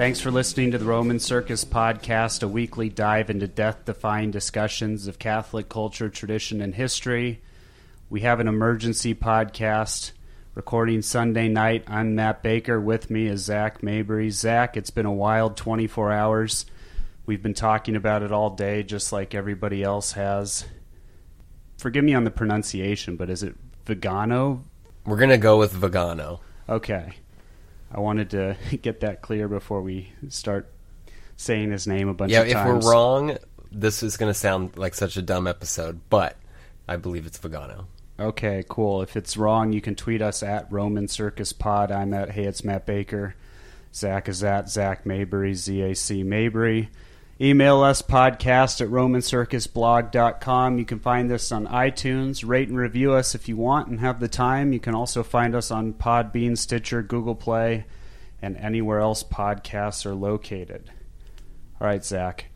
Thanks for listening to the Roman Circus Podcast, a weekly dive into death defying discussions of Catholic culture, tradition, and history. We have an emergency podcast recording Sunday night. I'm Matt Baker. With me is Zac Mabry. Zac, it's been a wild 24 hours. We've been talking about it all day, just like everybody else has. Forgive me on the pronunciation, but is it Vigano? We're gonna go with Vigano. Okay. I wanted to get that clear before we start saying his name a bunch Yeah, of if we're wrong, this is gonna sound like such a dumb episode, but I believe it's Vigano. Okay, cool. If it's wrong, you can tweet us at Roman Circus Pod. I'm at Hey, it's Matt Baker. Zac is at Zac Mabry, Z A C Mabry. Email us podcast at romancircusblog.com. You can find us on iTunes. Rate and review us if you want and have the time. You can also find us on Podbean, Stitcher, Google Play, and anywhere else podcasts are located. All right, Zac,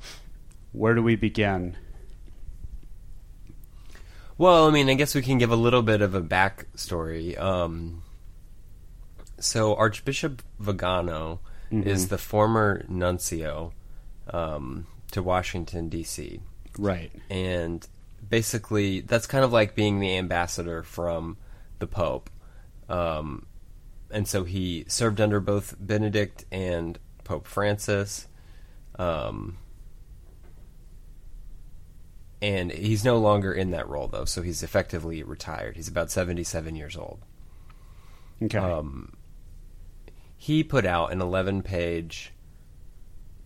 where do we begin? Well, I mean, I guess we can give a little bit of a backstory. Um, so Archbishop Vigano is the former nuncio um, to Washington D.C. Right. and basically that's kind of like being the ambassador from the Pope. Um, and so he served under both Benedict and Pope Francis. Um, and he's no longer in that role though, so he's effectively retired. He's about 77 years old. Okay. Um, he put out an 11 page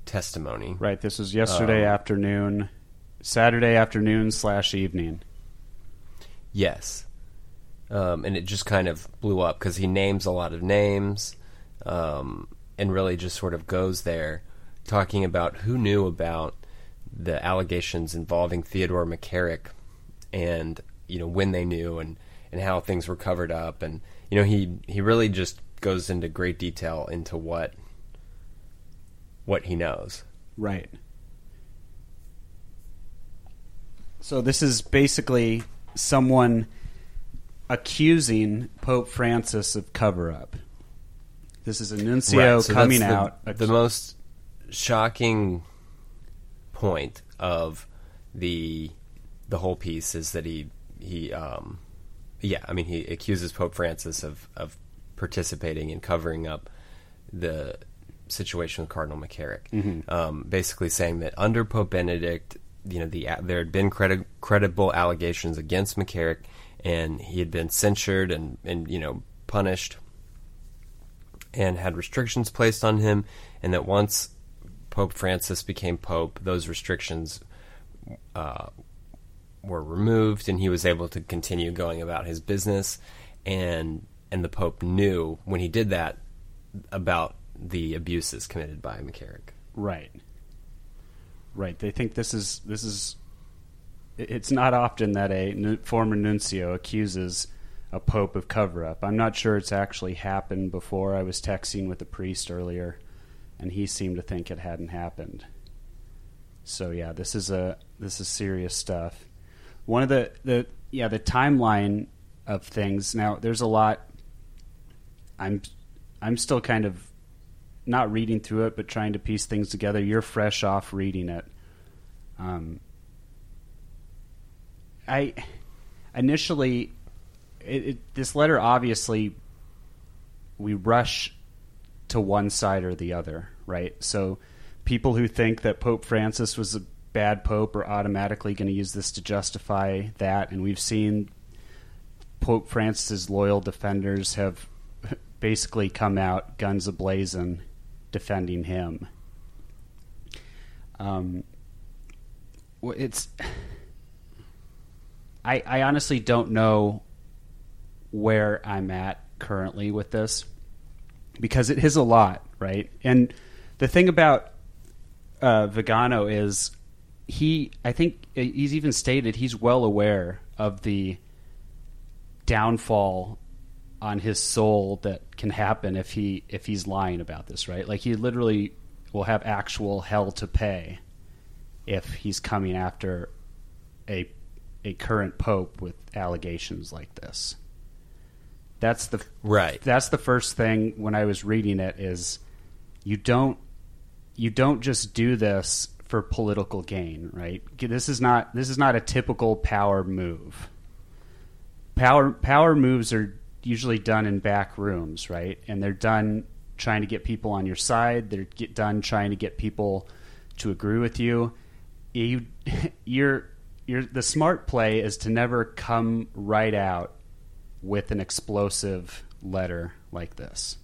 testimony. Right. This was yesterday Um, afternoon, Saturday afternoon slash evening. Yes. Um, and it just kind of blew up because he names a lot of names um, and really just sort of goes there talking about who knew about the allegations involving Theodore McCarrick and, you know, when they knew and, and how things were covered up. And, you know, he, he really just goes into great detail into what what he knows. Right. So this is basically someone accusing Pope Francis of cover up. This is a nuncio Right, so coming the- out. The, most shocking point of the the whole piece is that he he um yeah I mean he accuses Pope Francis of of participating in covering up the situation with Cardinal McCarrick, um, basically saying that under Pope Benedict, you know, the there had been credi- credible allegations against McCarrick, and he had been censured and and you know punished and had restrictions placed on him, and that once Pope Francis became Pope, those restrictions uh, were removed, and he was able to continue going about his business. and And the Pope knew when he did that about the abuses committed by McCarrick. Right. Right. They think this is this is. It's not often that a former nuncio accuses a pope of cover up. I'm not sure it's actually happened before. I was texting with a priest earlier, and he seemed to think it hadn't happened. So yeah, this is a this is serious stuff. One of the the yeah the timeline of things. Now there's a lot. I'm I'm still kind of not reading through it, but trying to piece things together. You're fresh off reading it. Um, I initially, it, it, this letter obviously, we rush to one side or the other, right? So, people who think that Pope Francis was a bad pope are automatically going to use this to justify that, and we've seen Pope Francis's loyal defenders have basically come out guns ablazing defending him. Um, it's. I I honestly don't know where I'm at currently with this because it is a lot, right? And the thing about uh, Vigano is he. I think he's even stated he's well aware of the downfall on his soul that can happen if he if he's lying about this, right? Like he literally will have actual hell to pay if he's coming after a a current pope with allegations like this. That's the Right. That's the first thing when I was reading it is you don't you don't just do this for political gain, right? This is not this is not a typical power move. Power power moves are usually done in back rooms, right? And they're done trying to get people on your side. They're get done trying to get people to agree with you. You you're you're the smart play is to never come right out with an explosive letter like this.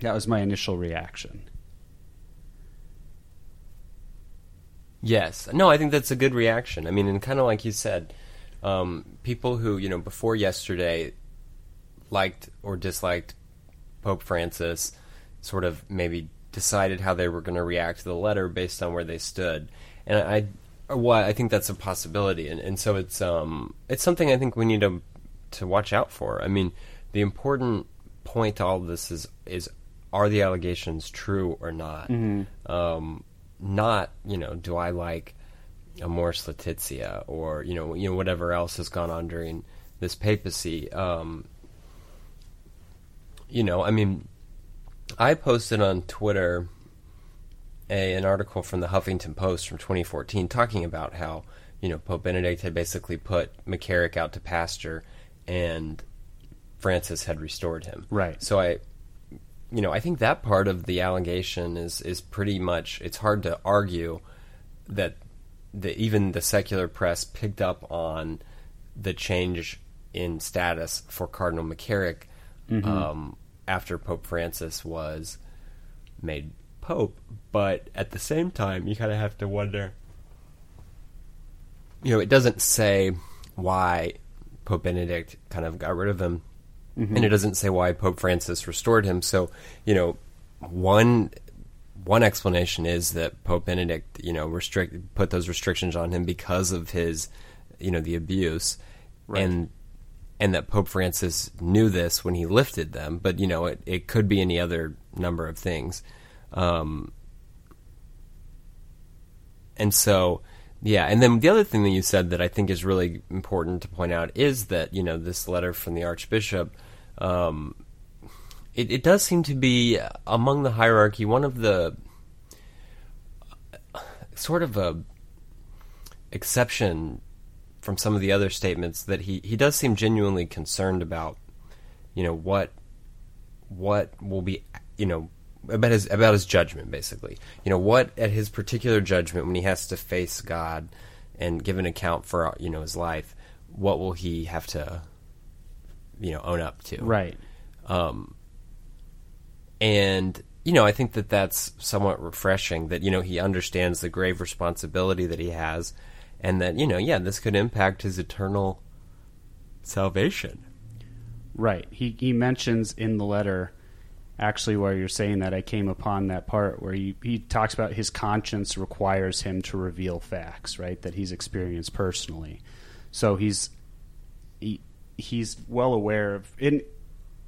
That was my initial reaction. Yes. No, I think that's a good reaction. I mean, and kind of like you said, um, people who, you know, before yesterday liked or disliked Pope Francis sort of maybe decided how they were going to react to the letter based on where they stood. And I, well, I think that's a possibility. And, and so it's, um, it's something I think we need to, to watch out for. I mean, the important point to all of this is, is are the allegations true or not? Mm-hmm. Um, not you know do I like a Amoris Laetitia or you know you know whatever else has gone on during this papacy. Um, you know, I mean, I posted on Twitter a, an article from the Huffington Post from 2014 talking about how you know Pope Benedict had basically put McCarrick out to pasture, and Francis had restored him. Right. So I you know, I think that part of the allegation is is pretty much. It's hard to argue that the even the secular press picked up on the change in status for Cardinal McCarrick mm-hmm. um, after Pope Francis was made pope. But at the same time, you kind of have to wonder. You know, it doesn't say why Pope Benedict kind of got rid of him mm-hmm. and it doesn't say why Pope Francis restored him. So, you know, one one explanation is that Pope Benedict, you know, restrict put those restrictions on him because of his, you know, the abuse, right. and and that Pope Francis knew this when he lifted them. But you know, it it could be any other number of things, um, and so yeah, and then the other thing that you said that I think is really important to point out is that you know this letter from the Archbishop um, it, it does seem to be among the hierarchy one of the sort of a exception from some of the other statements that he, he does seem genuinely concerned about you know what what will be you know about his about his judgment basically you know what at his particular judgment when he has to face God and give an account for you know his life what will he have to you know own up to. Right. Um, and you know, I think that that's somewhat refreshing that you know he understands the grave responsibility that he has, and that you know, yeah, this could impact his eternal salvation. Right. He he mentions in the letter actually while you're saying that I came upon that part where he, he talks about his conscience requires him to reveal facts, right, that he's experienced personally. So he's he, he's well aware of and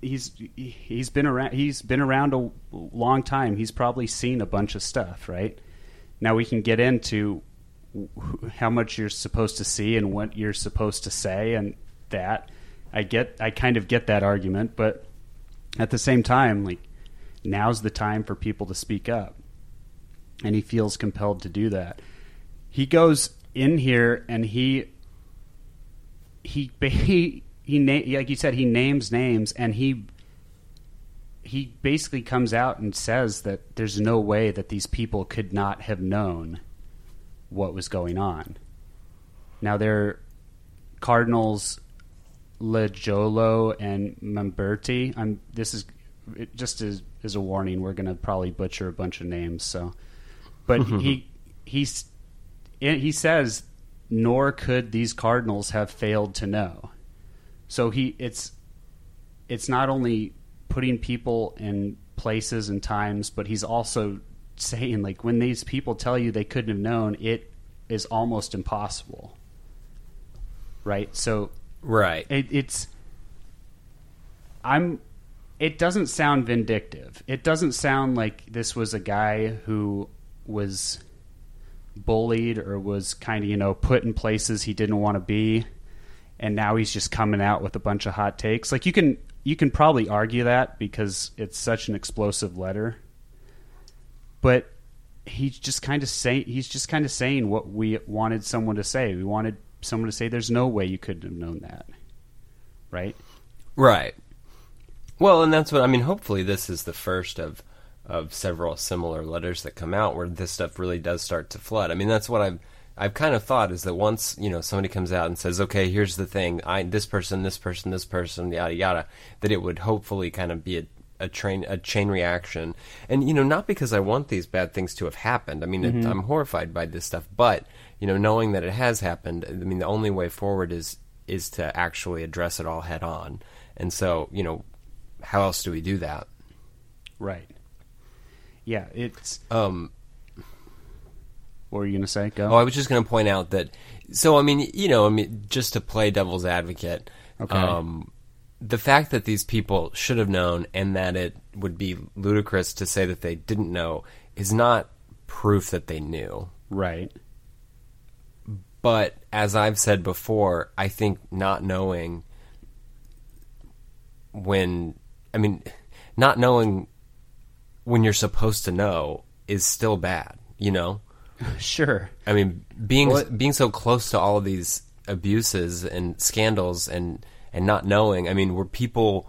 he's he's been around he's been around a long time he's probably seen a bunch of stuff right now we can get into how much you're supposed to see and what you're supposed to say and that i get i kind of get that argument but at the same time like now's the time for people to speak up. And he feels compelled to do that. He goes in here and he he he he na- like you said he names names and he he basically comes out and says that there's no way that these people could not have known what was going on. Now they're Cardinals Lajolo and Mamberti. I'm this is just as as a warning. We're going to probably butcher a bunch of names. So, but he he's he says, nor could these Cardinals have failed to know. So he it's it's not only putting people in places and times, but he's also saying like when these people tell you they couldn't have known, it is almost impossible. Right? So right. It, it's I'm it doesn't sound vindictive. It doesn't sound like this was a guy who was bullied or was kind of, you know, put in places he didn't want to be and now he's just coming out with a bunch of hot takes. Like you can you can probably argue that because it's such an explosive letter. But he's just kind of saying he's just kind of saying what we wanted someone to say. We wanted someone to say, "There's no way you couldn't have known that," right? Right. Well, and that's what I mean. Hopefully, this is the first of of several similar letters that come out where this stuff really does start to flood. I mean, that's what I've I've kind of thought is that once you know somebody comes out and says, "Okay, here's the thing: I this person, this person, this person, yada yada," that it would hopefully kind of be a a train a chain reaction and you know not because i want these bad things to have happened i mean it, i'm horrified by this stuff but you know knowing that it has happened i mean the only way forward is is to actually address it all head on and so you know how else do we do that Right. Yeah, it's. um What were you gonna say? Go. Oh, I was just going to point out that. So, I mean, you know, I mean, just to play devil's advocate, Okay. um, the fact that these people should have known and that it would be ludicrous to say that they didn't know is not proof that they knew. right. But as I've said before, I think not knowing when, I mean, not knowing when you're supposed to know is still bad, you know? Sure. I mean, being Well, being so close to all of these abuses and scandals and and not knowing. I mean, were people?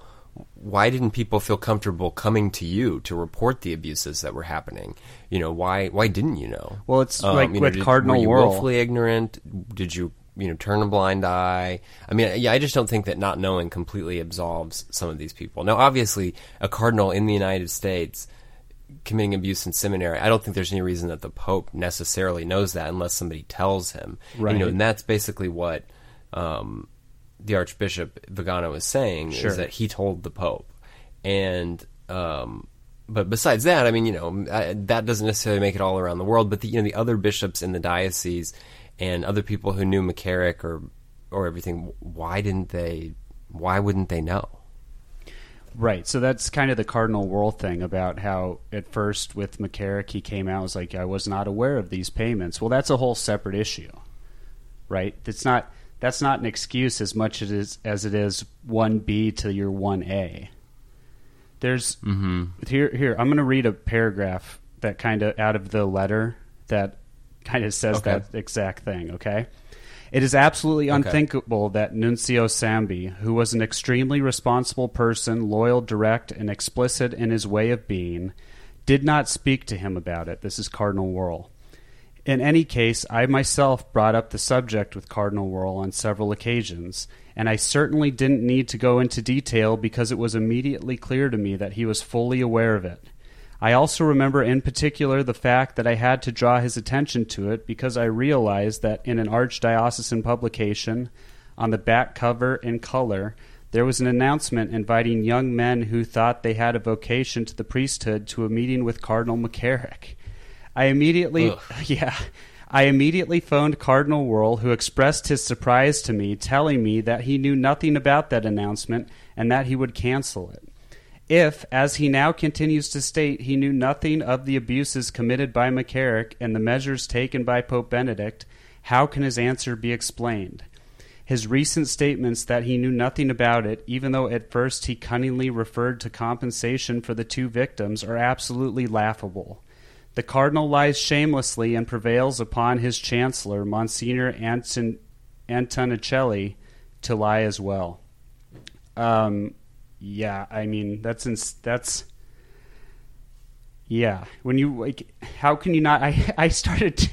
Why didn't people feel comfortable coming to you to report the abuses that were happening? You know, why why didn't you know? Well, it's Um, like you know, with did- Cardinal were you Wuerl. willfully ignorant? Did you you know turn a blind eye? I mean, yeah, I just don't think that not knowing completely absolves some of these people. Now, obviously, a cardinal in the United States committing abuse in seminary, I don't think there's any reason that the Pope necessarily knows that unless somebody tells him. Right. You know, and that's basically what um, the Archbishop Vigano is saying Sure. is that he told the Pope, and um, but besides that, I mean, you know, I, that doesn't necessarily make it all around the world. But the, you know, the other bishops in the diocese and other people who knew McCarrick or or everything, why didn't they? Why wouldn't they know? Right. So that's kind of the Cardinal Wuerl thing about how at first with McCarrick he came out was like I was not aware of these payments. Well, that's a whole separate issue. Right? It's not that's not an excuse as much as it is, as it is 1B to your 1A. There's mm-hmm. here here I'm going to read a paragraph that kind of out of the letter that kind of says Okay. that exact thing, okay? It is absolutely unthinkable that Nuncio Sambi, who was an extremely responsible person, loyal, direct, and explicit in his way of being, did not speak to him about it. This is Cardinal Wuerl. In any case, I myself brought up the subject with Cardinal Wuerl on several occasions, and I certainly didn't need to go into detail because it was immediately clear to me that he was fully aware of it. I also remember in particular the fact that I had to draw his attention to it because I realized that in an archdiocesan publication, on the back cover in color, there was an announcement inviting young men who thought they had a vocation to the priesthood to a meeting with Cardinal McCarrick. I immediately, Ugh. yeah, I immediately phoned Cardinal Wuerl, who expressed his surprise to me, telling me that he knew nothing about that announcement and that he would cancel it. If, as he now continues to state, he knew nothing of the abuses committed by McCarrick and the measures taken by Pope Benedict, how can his answer be explained? His recent statements that he knew nothing about it, even though at first he cunningly referred to compensation for the two victims, are absolutely laughable. The cardinal lies shamelessly and prevails upon his chancellor, Monsignor Anton, Antonicelli, to lie as well. Um, yeah, I mean that's ins- that's yeah. When you like, how can you not? I I started to-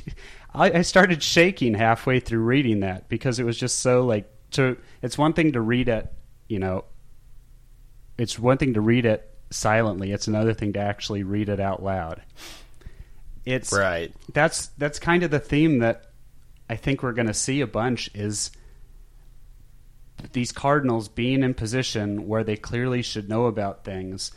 I, I started shaking halfway through reading that because it was just so like to. It's one thing to read it, you know. It's one thing to read it silently. It's another thing to actually read it out loud. It's Right. that's that's kind of the theme that I think we're going to see a bunch is these cardinals being in position where they clearly should know about things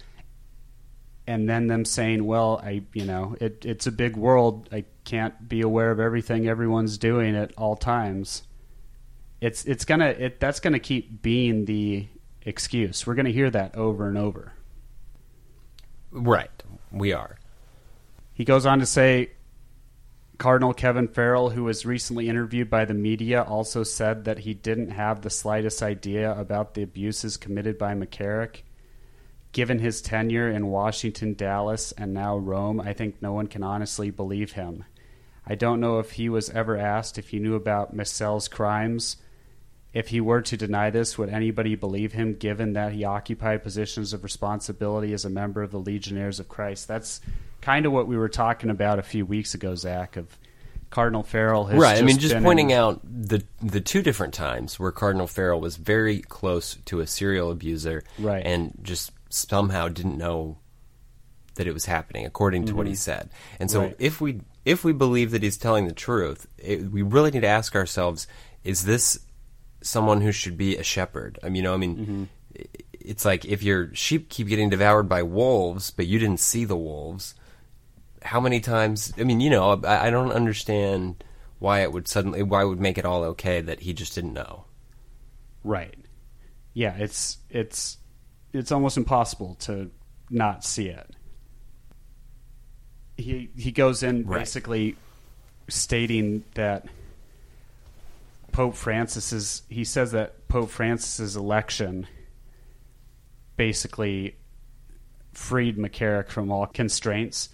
and then them saying well i you know it, it's a big world i can't be aware of everything everyone's doing at all times it's it's gonna it that's gonna keep being the excuse we're gonna hear that over and over Right. We are. He goes on to say Cardinal Kevin Farrell, who was recently interviewed by the media, also said that he didn't have the slightest idea about the abuses committed by McCarrick. given his tenure in Washington, Dallas, and now Rome, I think no one can honestly believe him. I don't know if he was ever asked if he knew about Maciel's crimes. If he were to deny this, would anybody believe him given that he occupied positions of responsibility as a member of the Legionnaires of Christ? That's kind of what we were talking about a few weeks ago, Zac, of Cardinal Farrell has right. I mean, just pointing in- out the the two different times where Cardinal Farrell was very close to a serial abuser, Right. and just somehow didn't know that it was happening, according to what he said. And so, Mm-hmm. Right. if we if we believe that he's telling the truth, it, we really need to ask ourselves: Is this someone who should be a shepherd? I mean, you know, I mean. Mm-hmm. It's like if your sheep keep getting devoured by wolves, but you didn't see the wolves, how many times i mean you know I, I don't understand why it would suddenly why it would make it all okay that he just didn't know Right. Yeah, it's it's it's almost impossible to not see it. He he goes in Right. basically stating that Pope Francis's he says that Pope Francis's election basically freed McCarrick from all constraints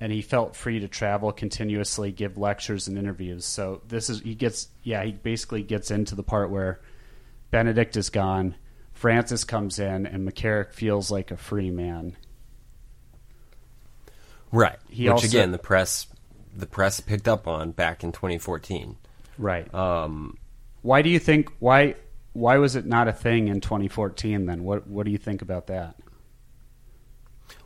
and he felt free to travel continuously, give lectures and interviews. So this is he gets yeah, he basically gets into the part where Benedict is gone, Francis comes in, and McCarrick feels like a free man. right He which also- again the press the press picked up on back in 2014 Right. um why do you think why why was it not a thing in 2014 then? What what do you think about that?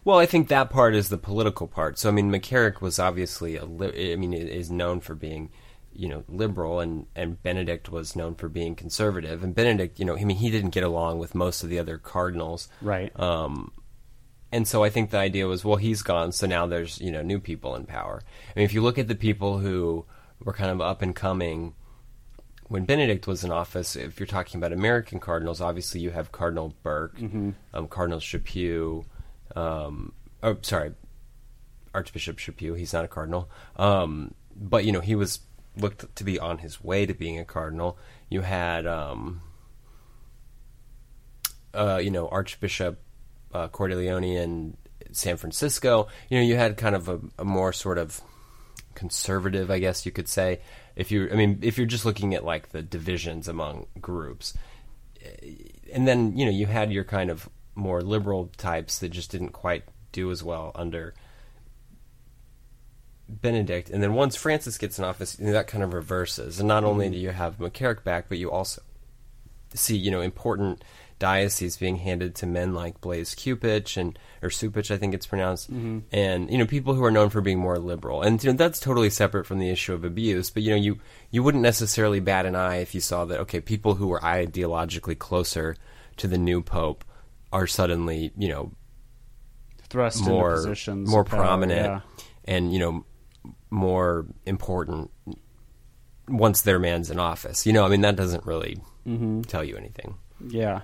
Well i think that part is the political part so i mean mccarrick was obviously a li- i mean is known for being you know liberal and and benedict was known for being conservative and benedict you know i mean he didn't get along with most of the other cardinals Right. Um, and so I think the idea was, well, he's gone, so now there's you know new people in power. I mean, if you look at the people who were kind of up and coming when Benedict was in office, if you're talking about American cardinals, obviously you have Cardinal Burke, um, Cardinal Chaput, um, oh, sorry, Archbishop Chaput. He's not a cardinal, um, but you know he was looked to be on his way to being a cardinal. You had, um, uh, you know, Archbishop uh, Cordileone in San Francisco. You know, you had kind of a, a more sort of conservative, I guess you could say. If you, I mean, if you're just looking at like the divisions among groups, and then you know you had your kind of more liberal types that just didn't quite do as well under Benedict, and then once Francis gets in office, you know, that kind of reverses. And not only do you have McCarrick back, but you also see, you know, important dioceses being handed to men like Blaise Cupich and or Supich, I think it's pronounced, mm-hmm. and you know, people who are known for being more liberal. And you know, that's totally separate from the issue of abuse. But you know, you you wouldn't necessarily bat an eye if you saw that okay, people who were ideologically closer to the new pope are suddenly, you know, Thrust into more positions, more power, prominent yeah. and you know more important once their man's in office. You know, I mean that doesn't really Mm-hmm. tell you anything. Yeah.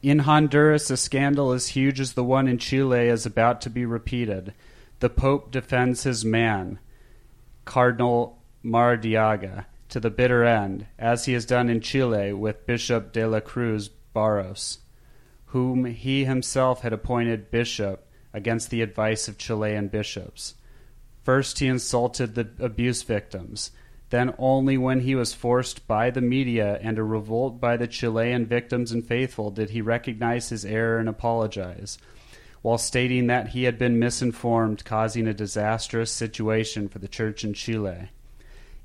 In Honduras, a scandal as huge as the one in Chile is about to be repeated. The Pope defends his man, Cardinal Maradiaga, to the bitter end, as he has done in Chile with Bishop de la Cruz Barros, whom he himself had appointed bishop against the advice of Chilean bishops. First, he insulted the abuse victims. Then, only when he was forced by the media and a revolt by the Chilean victims and faithful did he recognize his error and apologize, while stating that he had been misinformed, causing a disastrous situation for the church in Chile.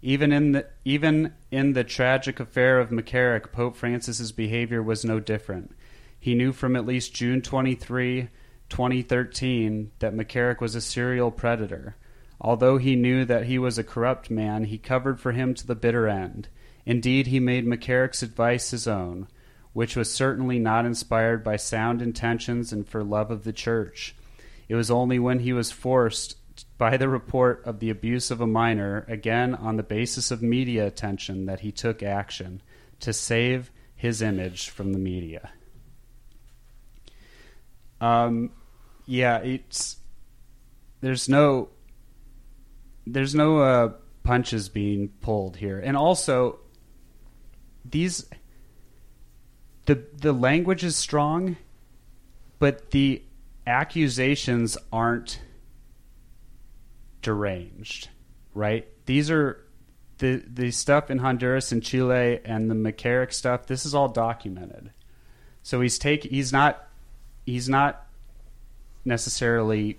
Even in the even in the tragic affair of McCarrick, Pope Francis's behavior was no different. He knew from at least June 23, 2013, that McCarrick was a serial predator. Although he knew that he was a corrupt man, he covered for him to the bitter end. Indeed, he made McCarrick's advice his own, which was certainly not inspired by sound intentions and for love of the church. It was only when he was forced by the report of the abuse of a minor, again on the basis of media attention, that he took action to save his image from the media. Um, yeah, it's there's no there's no uh, punches being pulled here, and also these the the language is strong, but the accusations aren't deranged, right? These are the the stuff in Honduras and Chile and the McCarrick stuff. This is all documented. So he's take he's not he's not necessarily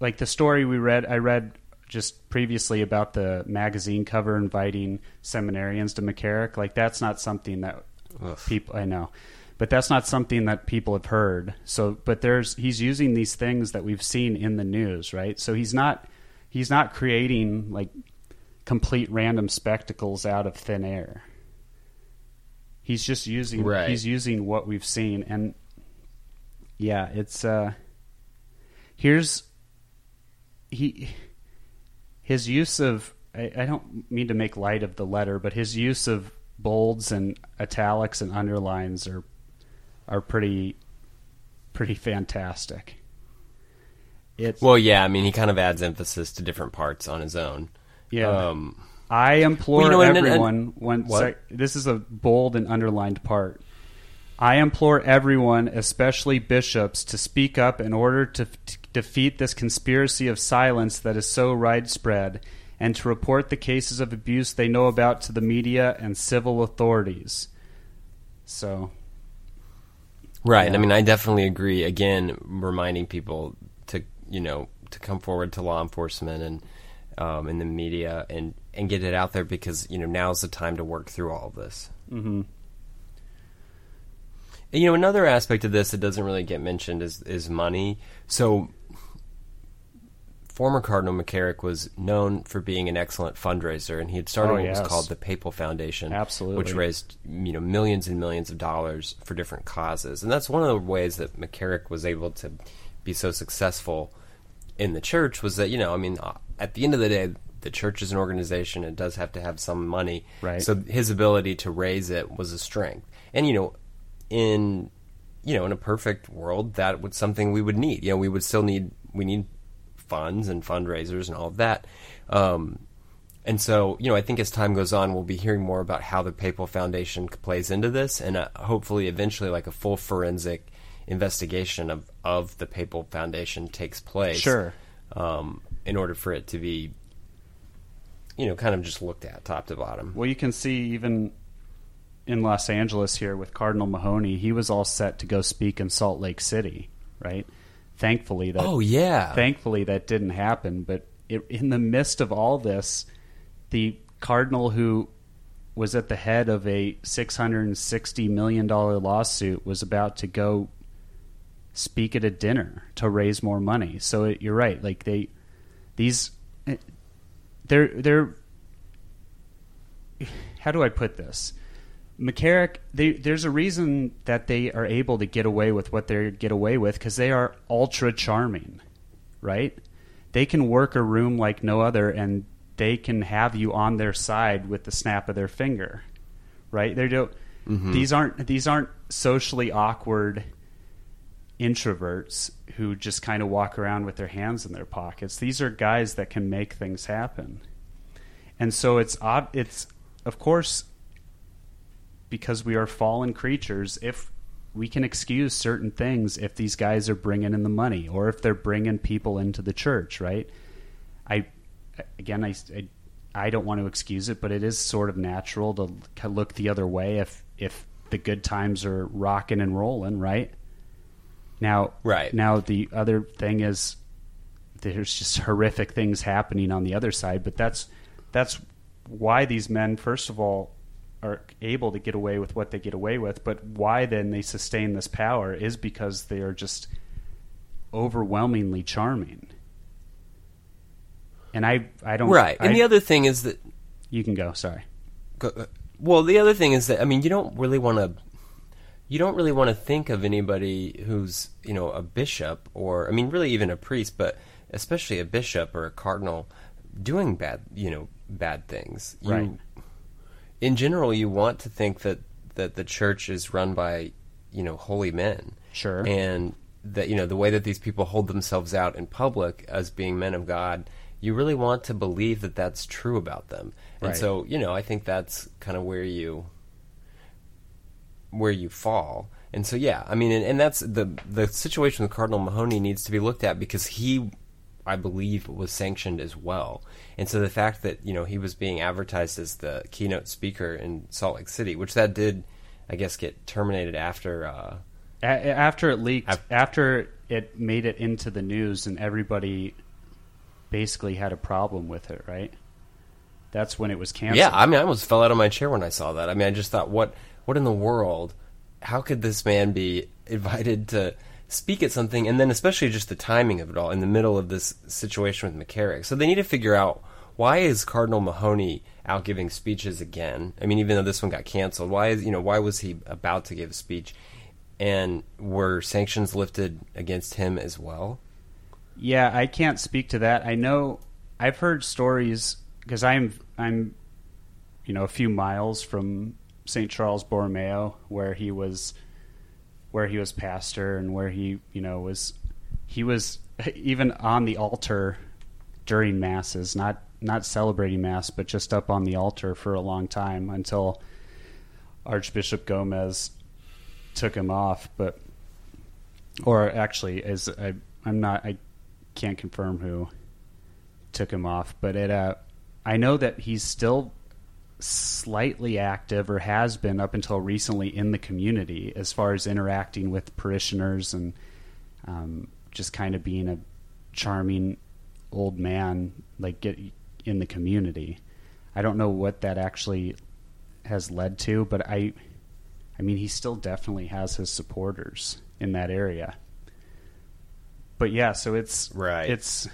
like the story we read. I read just previously about the magazine cover inviting seminarians to McCarrick. Like that's not something that Ugh. people I know, but that's not something that people have heard. So, but there's he's using these things that we've seen in the news, right? So he's not he's not creating like complete random spectacles out of thin air. He's just using Right. he's using what we've seen and yeah, it's uh here's he his use of I, I don't mean to make light of the letter, but his use of bolds and italics and underlines are are pretty pretty fantastic. It's Well, yeah, I mean, he kind of adds emphasis to different parts on his own. yeah. Um, I implore Well, you know, and- and- everyone. one What? sec- this is a bold and underlined part. I implore everyone, especially bishops, to speak up in order to f- to defeat this conspiracy of silence that is so widespread, and to report the cases of abuse they know about to the media and civil authorities. So, Right. Yeah. I mean, I definitely agree. Again, reminding people to you know to come forward to law enforcement and um, in the media and and get it out there because you know now's the time to work through all of this. mhm. You know, another aspect of this that doesn't really get mentioned is is money. So. Former Cardinal McCarrick was known for being an excellent fundraiser, and he had started Oh, what yes. was called the Papal Foundation, Absolutely. which raised you know millions and millions of dollars for different causes. And that's one of the ways that McCarrick was able to be so successful in the church was that you know I mean uh, at the end of the day the church is an organization it does have to have some money Right. so his ability to raise it was a strength and you know in you know in a perfect world that was something we would need you know we would still need we need funds and fundraisers and all of that um, and so, you know, I think as time goes on, we'll be hearing more about how the Papal Foundation plays into this, and uh, hopefully, eventually, like a full forensic investigation of, of the Papal Foundation takes place. Sure. Um, in order for it to be, you know, kind of just looked at top to bottom. Well, you can see even in Los Angeles here with Cardinal Mahony, he was all set to go speak in Salt Lake City, right? Thankfully, that Oh yeah. thankfully that didn't happen. But it, in the midst of all this, the cardinal who was at the head of a six hundred and sixty million dollar lawsuit was about to go speak at a dinner to raise more money. So it, you're right. Like they, these, eh, they're they're. How do I put this? McCarrick, they, there's a reason that they are able to get away with what they get away with because they are ultra charming, right? They can work a room like no other, and they can have you on their side with the snap of their finger, right? They do. Mm-hmm. These aren't these aren't socially awkward introverts who just kind of walk around with their hands in their pockets. These are guys that can make things happen, and so it's ob- it's of course because we are fallen creatures if we can excuse certain things if these guys are bringing in the money or if they're bringing people into the church right i again i i, I don't want to excuse it but it is sort of natural to look the other way if if the good times are rocking and rolling right now Right. now the other thing is there's just horrific things happening on the other side but that's that's why these men first of all are able to get away with what they get away with but why then they sustain this power is because they are just overwhelmingly charming and i i don't right. And I- the other thing is that you can go sorry Go- uh, Well, the other thing is that I mean, you don't really want to. You don't really want to think of anybody who's you know a bishop or I mean, really even a priest, but especially a bishop or a cardinal doing bad you know bad things. You, Right. In general, you want to think that that the church is run by you know holy men. Sure. And that you know the way that these people hold themselves out in public as being men of God, you really want to believe that that's true about them. And Right. so, you know, I think that's kind of where you where you fall. And so, yeah, I mean, and, and that's the the situation with Cardinal Mahony needs to be looked at because he, I believe, was sanctioned as well. And so the fact that you know he was being advertised as the keynote speaker in Salt Lake City, which that did, I guess, get terminated after. Uh, A- after it leaked, Af- after it made it into the news, and everybody basically had a problem with it, right? That's when it was canceled. Yeah, I mean, I almost fell out of my chair when I saw that. I mean, I just thought, what, what in the world? How could this man be invited to speak at something, and then especially just the timing of it all in the middle of this situation with McCarrick? So they need to figure out why is Cardinal Mahony out giving speeches again? I mean, even though this one got canceled, why is you know why was he about to give a speech, and were sanctions lifted against him as well? Yeah, I can't speak to that. I know I've heard stories because I'm I'm you know a few miles from St. Charles Borromeo where he was where he was pastor and where he you know was he was even on the altar during masses, not not celebrating mass, but just up on the altar for a long time until Archbishop Gomez took him off, but or actually as I I'm not I can't confirm who took him off, but it uh I know that he's still slightly active or has been up until recently in the community as far as interacting with parishioners and um, just kind of being a charming old man like get in the community. I don't know what that actually has led to, but I I mean he still definitely has his supporters in that area. But yeah, so it's Right. It's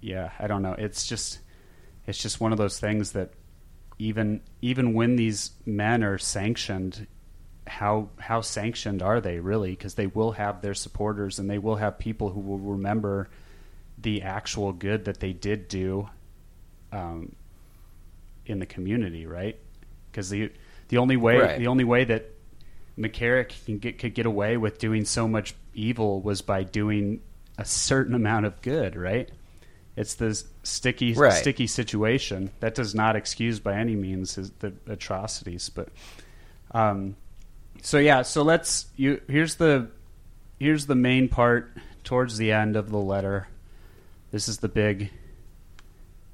yeah, I don't know. It's just it's just one of those things that even even when these men are sanctioned how how sanctioned are they really? Because they will have their supporters and they will have people who will remember the actual good that they did do um, in the community right? Because the the only way Right. the only way that McCarrick can get could get away with doing so much evil was by doing a certain amount of good right it's this sticky Right. sticky situation that does not excuse by any means his, the atrocities but um so yeah so let's you here's the here's the main part towards the end of the letter this is the big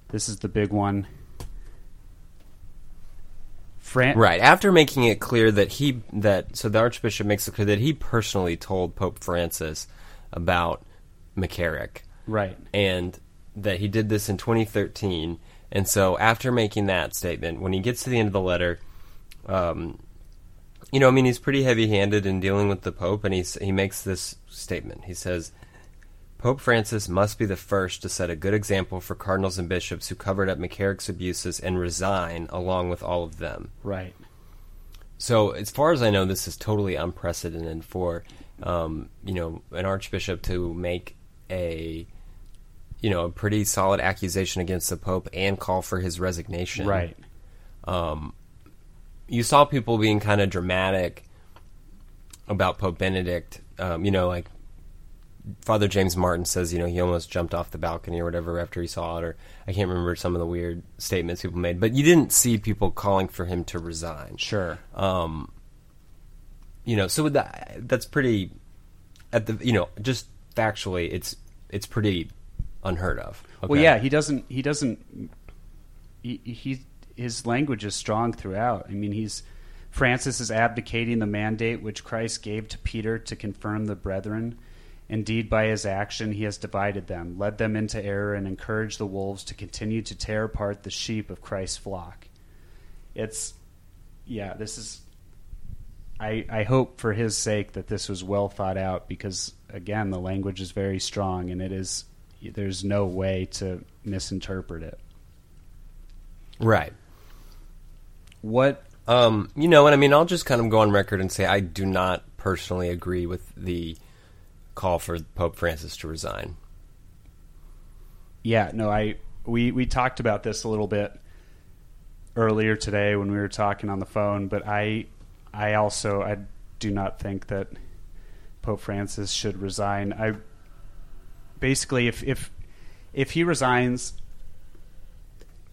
this is the big one Fran- Right. After making it clear that he that so the Archbishop makes it clear that he personally told Pope Francis about McCarrick right and that he did this in 2013. And so after making that statement, when he gets to the end of the letter, um, you know, I mean, he's pretty heavy-handed in dealing with the Pope, and he's, he makes this statement. He says, "Pope Francis must be the first to set a good example for cardinals and bishops who covered up McCarrick's abuses and resign along with all of them." right So, as far as I know, this is totally unprecedented for um, you know an archbishop to make a you know a pretty solid accusation against the pope and call for his resignation. right You saw people being kind of dramatic about Pope Benedict. Um, you know, like Father James Martin says, you know, he almost jumped off the balcony or whatever after he saw it, or I can't remember some of the weird statements people made. But you didn't see people calling for him to resign. sure Um, you know, so that, that's pretty. At the you know, just factually, it's it's pretty unheard of. Well, yeah, he doesn't. He doesn't. He, he his language is strong throughout. I mean, he's Francis is abdicating the mandate which Christ gave to Peter to confirm the brethren. Indeed, by his action, he has divided them, led them into error, and encouraged the wolves to continue to tear apart the sheep of Christ's flock. It's, yeah, this is. I, I hope for his sake that this was well thought out because again the language is very strong and it is there's no way to misinterpret it. right. What Um, you know, and I mean, I'll just kind of go on record and say I do not personally agree with the call for Pope Francis to resign. Yeah, no, I we we talked about this a little bit earlier today when we were talking on the phone, but I I also I do not think that Pope Francis should resign. I basically if if if he resigns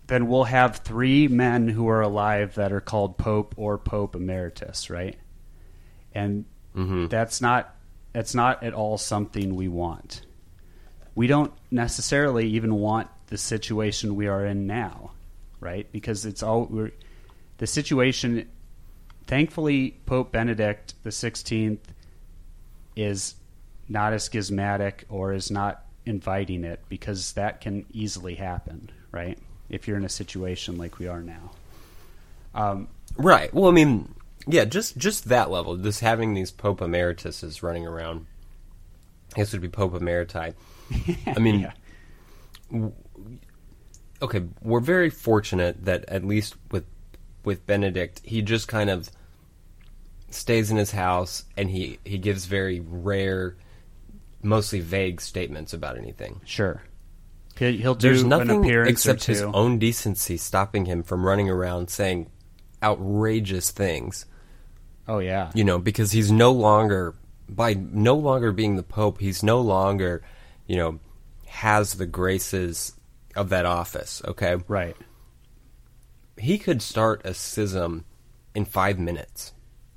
then we'll have three men who are alive that are called Pope or Pope Emeritus, right? And Mhm. That's not that's not at all something we want. We don't necessarily even want the situation we are in now, right? Because it's all we're, the situation. Thankfully, Pope Benedict the Sixteenth is not as schismatic or is not inviting it because that can easily happen, right? If you're in a situation like we are now. Um, Right. Well, I mean, yeah, just just that level, just having these Pope Emerituses running around. I guess it would be Pope Emeriti. I mean, yeah. okay, we're very fortunate that at least with with Benedict, he just kind of stays in his house and he he gives very rare, mostly vague statements about anything. Sure. He- He'll do There's nothing except his own decency stopping him from running around saying outrageous things. Oh yeah. you know, because he's no longer by no longer being the pope, he's no longer, you know, has the graces of that office, okay? Right. He could start a schism in 5 minutes,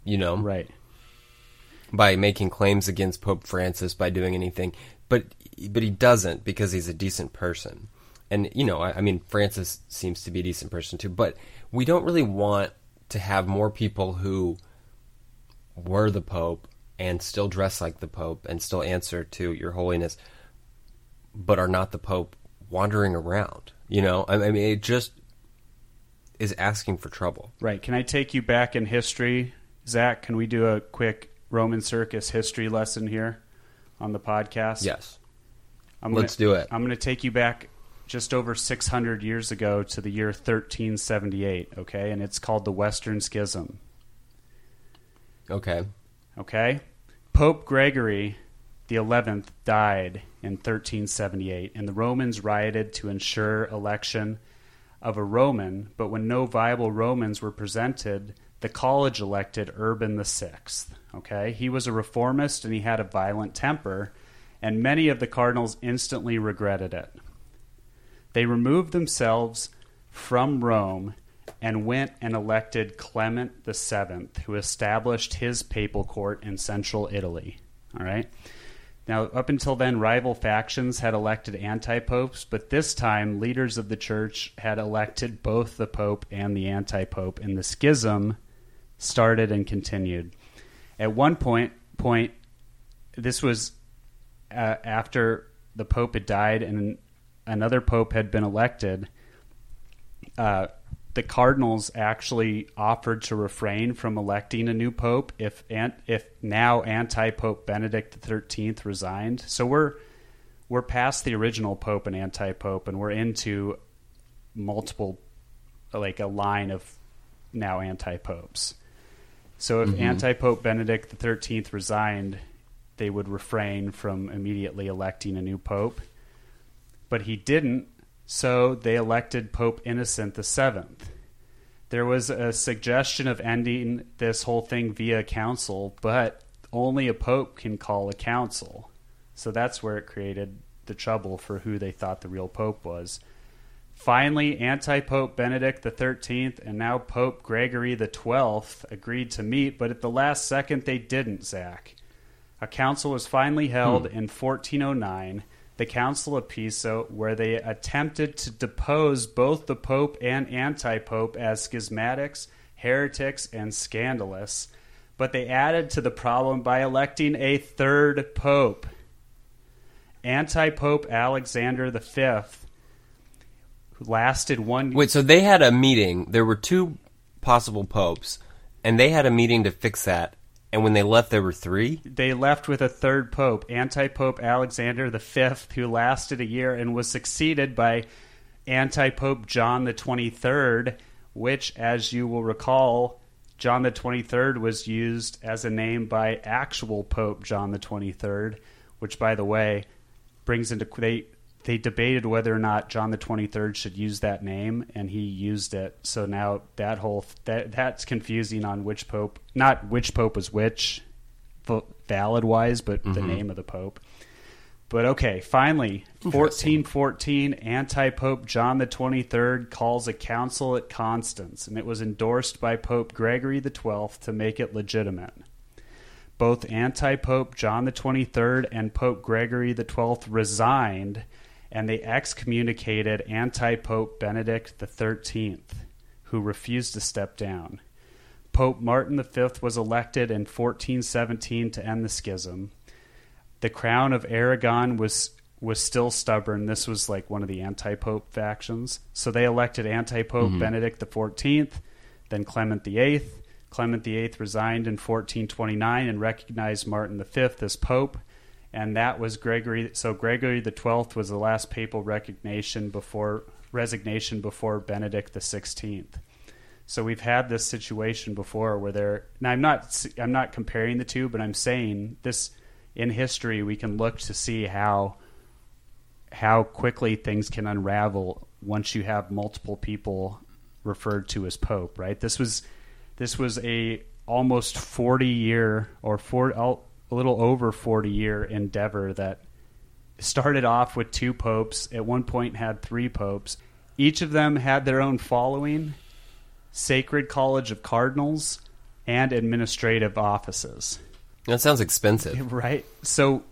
you know, Right. By making claims against Pope Francis by doing anything, but but he doesn't because he's a decent person. And you know, I, I mean Francis seems to be a decent person too, but we don't really want to have more people who were the pope and still dress like the pope and still answer to your holiness but are not the pope wandering around you know i I mean it just is asking for trouble Right. Can I take you back in history, Zac? Can we do a quick Roman Circus history lesson here on the podcast? yes I'm let's gonna, do it I'm going to take you back just over 600 years ago to the year 1378. Okay, and it's called the Western Schism. okay Okay? Pope Gregory the 11th died in 1378, and the Romans rioted to ensure election of a Roman, but when no viable Romans were presented, the college elected Urban VI. Okay? He was a reformist and he had a violent temper, and many of the cardinals instantly regretted it. They removed themselves from Rome and went and elected Clement VII, who established his papal court in central Italy. All right. Now, up until then, rival factions had elected anti popes, but this time, leaders of the church had elected both the pope and the anti pope, and the schism started and continued. At one point, point this was uh, after the pope had died and another pope had been elected. Uh, the cardinals actually offered to refrain from electing a new pope if if now anti-pope Benedict XIII resigned. So we're we're past the original pope and anti-pope, and we're into multiple, like a line of now anti-popes. So if mm-hmm. anti-pope Benedict XIII resigned, they would refrain from immediately electing a new pope. But he didn't, so they elected Pope Innocent VII. There was a suggestion of ending this whole thing via council, but only a pope can call a council. So that's where it created the trouble for who they thought the real pope was. Finally, anti Pope Benedict XIII and now Pope Gregory XII agreed to meet, but at the last second they didn't, Zac. A council was finally held hmm. in 1409, the Council of Pisa, where they attempted to depose both the Pope and anti Pope as schismatics, heretics, and scandalous. But they added to the problem by electing a third Pope. Anti Pope Alexander V, who lasted one Wait, so they had a meeting. There were two possible popes, and they had a meeting to fix that. And when they left, there were three. they left with a third pope, anti pope Alexander V, who lasted a year and was succeeded by anti pope John the 23rd, which, as you will recall, John the 23rd was used as a name by actual Pope John the 23rd, which, by the way, brings into they they debated whether or not John the 23rd should use that name, and he used it. So now that whole that that's confusing on which pope, not which pope was which, valid wise, but the mm-hmm. name of the pope. But okay, finally, 1414, anti Pope John the 23rd calls a council at Constance, and it was endorsed by Pope Gregory the 12th to make it legitimate. both anti Pope John the 23rd and Pope Gregory the 12th resigned and they excommunicated anti Pope Benedict the 13th, who refused to step down. Pope Martin V was elected in 1417 to end the schism. The crown of Aragon was was still stubborn. This was like one of the anti-pope factions. So they elected anti-pope Mhm. Benedict the 14th, then Clement VIII. Clement VIII resigned in 1429 and recognized Martin V as pope, and that was Gregory. So Gregory the 12th was the last papal recognition before resignation before Benedict the 16th. So we've had this situation before where there. Now I'm not I'm not comparing the two, but I'm saying this in history we can look to see how how quickly things can unravel once you have multiple people referred to as pope. Right. This was this was a almost 40 year or four, a little over 40 year endeavor that started off with two popes. At one point had three popes. Each of them had their own following Sacred College of Cardinals, and administrative offices. That sounds expensive. Right. So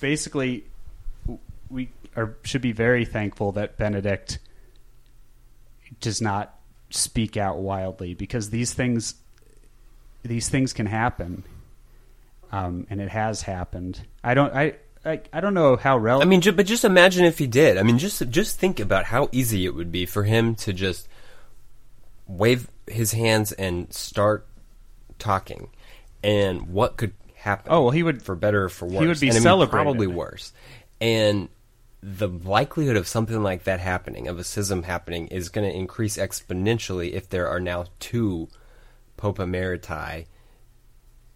basically, we are, should be very thankful that Benedict does not speak out wildly because these things these things can happen, um, and it has happened. I don't. I. I, I don't know how relevant. I mean, ju- but just imagine if he did. I mean, just just think about how easy it would be for him to just wave his hands and start talking, and what could happen. Oh, well, he would- for better or for worse. he would be and I mean, celebrated. probably worse. And the likelihood of something like that happening, of a schism happening, is going to increase exponentially if there are now two Pope Emeriti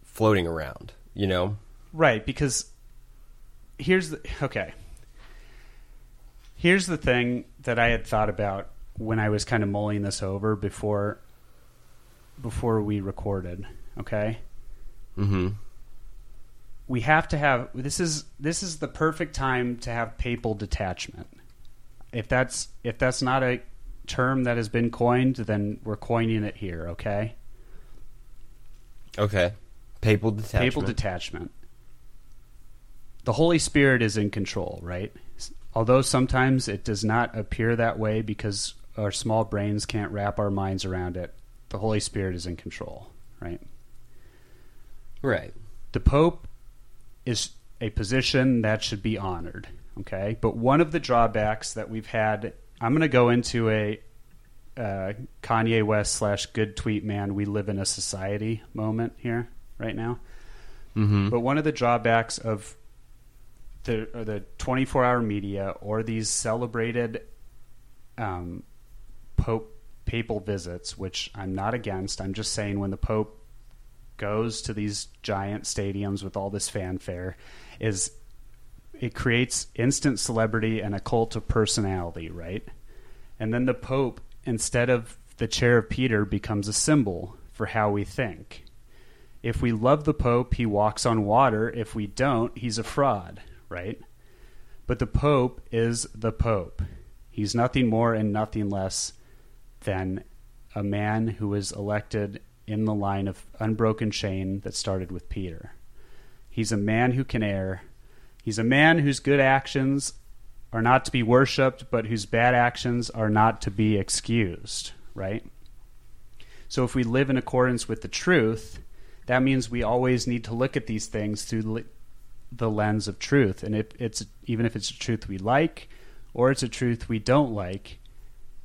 floating around. You know, Right, because here's the okay. Here's the thing that I had thought about when I was kind of mulling this over before before we recorded, okay? hmm We have to have this is this is the perfect time to have papal detachment. If that's if that's not a term that has been coined, then we're coining it here, okay? okay, papal detachment. Papal detachment. The Holy Spirit is in control, right? Although sometimes it does not appear that way because our small brains can't wrap our minds around it. The Holy Spirit is in control, right? right. The Pope is a position that should be honored, okay? But one of the drawbacks that we've had, I'm going to go into a uh, Kanye West slash good tweet man, we live in a society moment here right now. hmm But one of the drawbacks of the or the 24 hour media or these celebrated um, pope papal visits, which I'm not against. I'm just saying when the pope goes to these giant stadiums with all this fanfare, is it creates instant celebrity and a cult of personality, right? And then the pope, instead of the chair of Peter, becomes a symbol for how we think. If we love the Pope, he walks on water. If we don't, he's a fraud, right? But the Pope is the Pope. He's nothing more and nothing less than a man who was elected in the line of unbroken chain that started with Peter. He's a man who can err. He's a man whose good actions are not to be worshipped, but whose bad actions are not to be excused, right? So if we live in accordance with the truth, that means we always need to look at these things through the- lens of truth. And if it's even if it's a truth we like or it's a truth we don't like,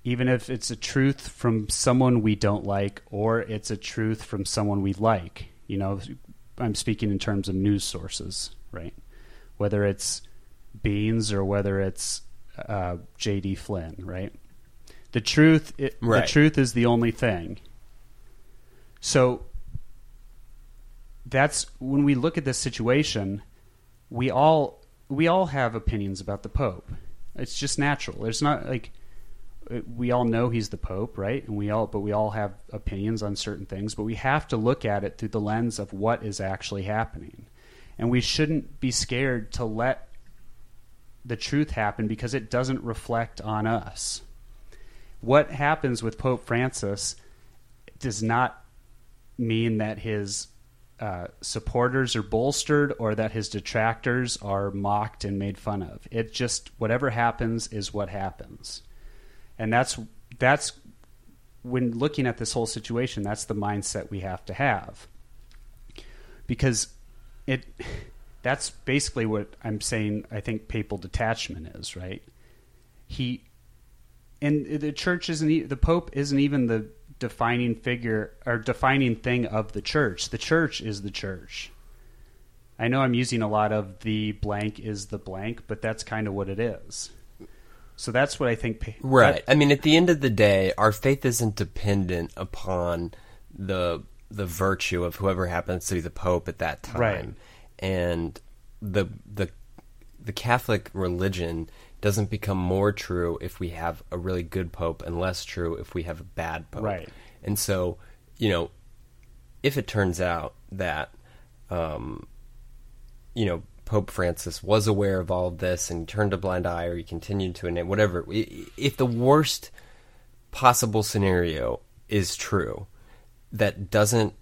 even if it's a truth from someone we don't like or it's a truth from someone we like, you know, I'm speaking in terms of news sources, right? Whether it's Beans or whether it's uh, J.D. Flynn, right? The truth, it, Right. the truth is the only thing. So that's when we look at this situation, we all we all have opinions about the Pope. It's just natural. It's not like we all know he's the Pope, right? And we all, but we all have opinions on certain things. But we have to look at it through the lens of what is actually happening, and we shouldn't be scared to let the truth happen because it doesn't reflect on us. What happens with Pope Francis does not mean that his uh, supporters are bolstered or that his detractors are mocked and made fun of. It just whatever happens is what happens, and that's that's when looking at this whole situation. That's the mindset we have to have because it that's basically what I'm saying. I think papal detachment is right. He and the church isn't the pope isn't even the defining figure or defining thing of the church. The church is the church. I know I'm using a lot of the blank is the blank, but that's kind of what it is. So that's what I think. Right. I mean, at the end of the day, our faith isn't dependent upon the the virtue of whoever happens to be the pope at that time, Right. and the the the Catholic religion doesn't become more true if we have a really good pope and less true if we have a bad pope. Right. And so, you know, if it turns out that, um, you know, Pope Francis was aware of all of this and turned a blind eye or he continued to enable whatever, if the worst possible scenario is true, that doesn't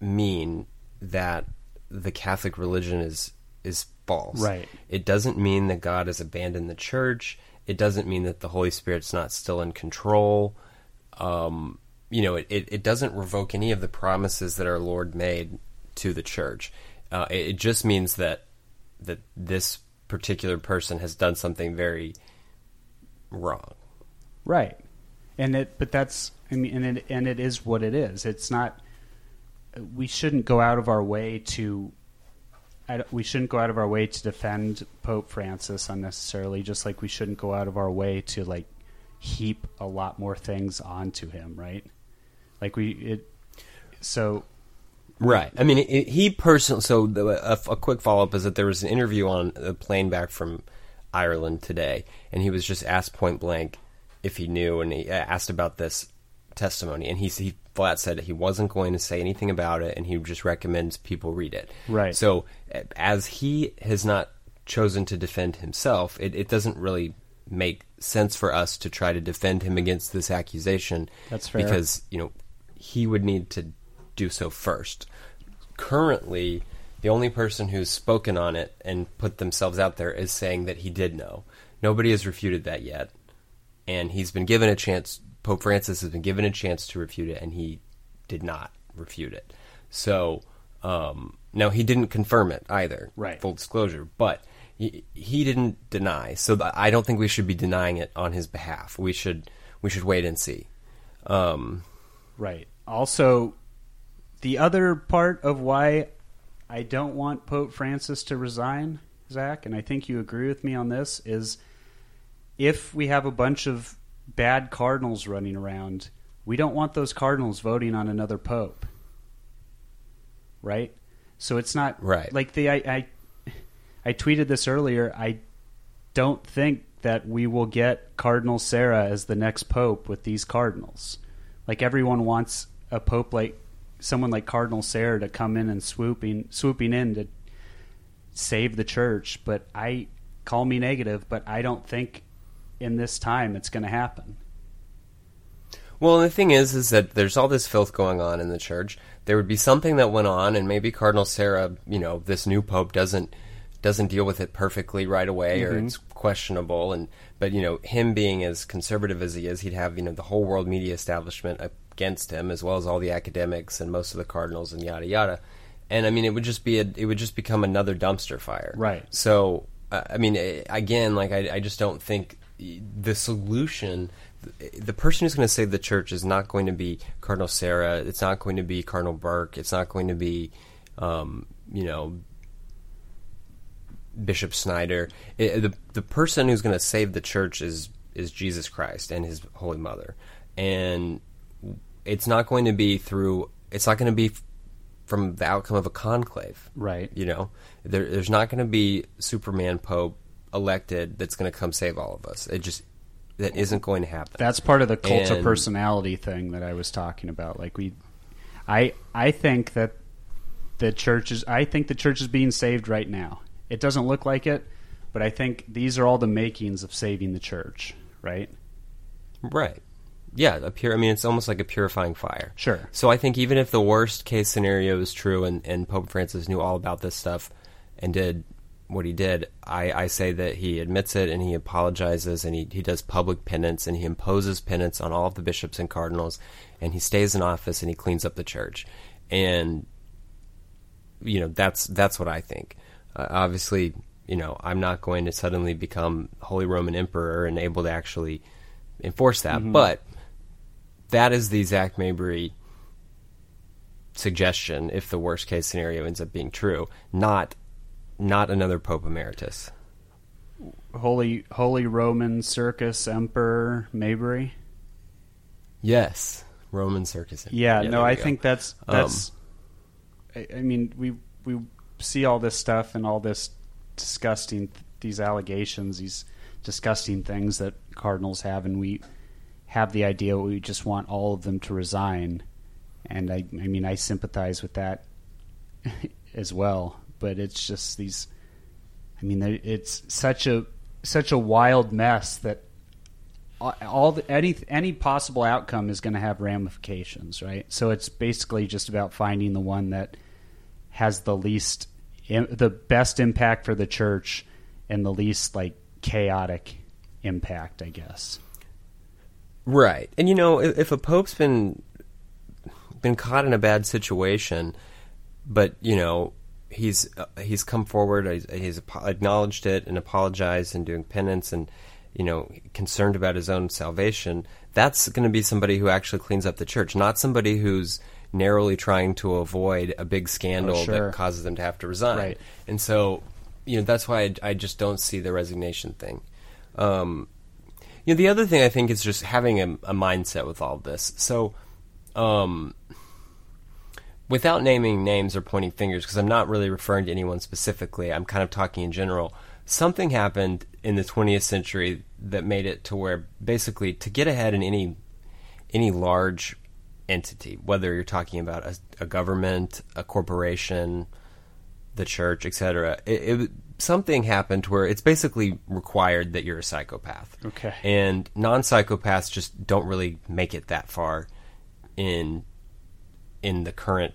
mean that the Catholic religion is is false. Right. It doesn't mean that God has abandoned the church. It doesn't mean that the Holy Spirit's not still in control. Um, you know, it, it, it doesn't revoke any of the promises that our Lord made to the church. Uh, it, it just means that that this particular person has done something very wrong. Right. And it, but that's, I mean, and it, and it is what it is. It's not, we shouldn't go out of our way to, we shouldn't go out of our way to defend Pope Francis unnecessarily, just like we shouldn't go out of our way to like heap a lot more things onto him, right? Like we, it, so, Right. I mean, it, he personally. So the, a, a quick follow up is that there was an interview on a plane back from Ireland today, and he was just asked point blank if he knew, and he uh, asked about this testimony, and he he flat said that he wasn't going to say anything about it, and he just recommends people read it. Right. So as he has not chosen to defend himself, it, it doesn't really make sense for us to try to defend him against this accusation. That's fair. Because you know he would need to do so first. Currently, the only person who's spoken on it and put themselves out there is saying that he did know. Nobody has refuted that yet, and he's been given a chance. Pope Francis has been given a chance to refute it, and he did not refute it. So um, now he didn't confirm it either. Right. Full disclosure, but he, he didn't deny. So th- I don't think we should be denying it on his behalf. We should we should wait and see. Um, Right. Also, the other part of why I don't want Pope Francis to resign, Zac, and I think you agree with me on this, is if we have a bunch of bad cardinals running around, we don't want those cardinals voting on another pope. Right? So it's not Right. like the I, I I tweeted this earlier. I don't think that we will get Cardinal Sarah as the next pope with these cardinals. Like everyone wants a pope like someone like Cardinal Sarah to come in and swooping swooping in to save the church, but I call me negative, but I don't think in this time it's going to happen. Well, the thing is, is that there's all this filth going on in the church. There would be something that went on, and maybe Cardinal Sarah, you know, this new pope doesn't doesn't deal with it perfectly right away, or it's questionable. And but you know, him being as conservative as he is, he'd have you know the whole world media establishment against him, as well as all the academics and most of the cardinals and yada yada. And I mean, it would just be a, it would just become another dumpster fire. Right. So, uh, I mean, eh, again, like I, I just don't think the solution, the person who's going to save the church is not going to be Cardinal Sarah. It's not going to be Cardinal Burke. It's not going to be, um, you know, Bishop Schneider. It, the the person who's going to save the church is is Jesus Christ and His Holy Mother, and it's not going to be through. It's not going to be from the outcome of a conclave. Right. You know, there, there's not going to be Superman Pope elected that's going to come save all of us. It just that isn't going to happen. That's part of the cult of personality thing that I was talking about. Like we, I I think that the church is. I think the church is being saved right now. It doesn't look like it, but I think these are all the makings of saving the church. Right. right. yeah, a pure. I mean, it's almost like a purifying fire. Sure. So I think even if the worst case scenario is true, and, and Pope Francis knew all about this stuff and did what he did, I, I say that he admits it and he apologizes and he, he does public penance and he imposes penance on all of the bishops and cardinals and he stays in office and he cleans up the church. And you know that's that's what I think. Uh, obviously, you know I'm not going to suddenly become Holy Roman Emperor and able to actually enforce that, but that is the Zac Mabry suggestion if the worst case scenario ends up being true, not not another Pope Emeritus. Holy Holy Roman Circus Emperor Mabry. Yes, Roman Circus. Emperor. Yeah, there no, I go. think that's Um, that's. I, I mean, we we see all this stuff and all this disgusting these allegations, these disgusting things that cardinals have, and we have the idea we just want all of them to resign. And I, I mean, I sympathize with that as well. But it's just these. I mean, it's such a such a wild mess that all- the, any any possible outcome is going to have ramifications, right? So it's basically just about finding the one that has the least, the best impact for the church, and the least like chaotic impact, I guess. Right, and you know, if, if a pope's been been caught in a bad situation, but you know he's uh, he's come forward, he's, he's acknowledged it and apologized and doing penance and you know concerned about his own salvation. That's going to be somebody who actually cleans up the church, not somebody who's narrowly trying to avoid a big scandal Oh, sure. that causes them to have to resign. Right. And so, you know, that's why I, I just don't see the resignation thing. Um, you know, the other thing I think is just having a, a mindset with all this. So, um, without naming names or pointing fingers, because I'm not really referring to anyone specifically, I'm kind of talking in general. Something happened in the 20th century that made it to where basically to get ahead in any any large entity, whether you're talking about a, a government, a corporation, the church, etc. It, it something happened where it's basically required that you're a psychopath. Okay. And non-psychopaths just don't really make it that far in in the current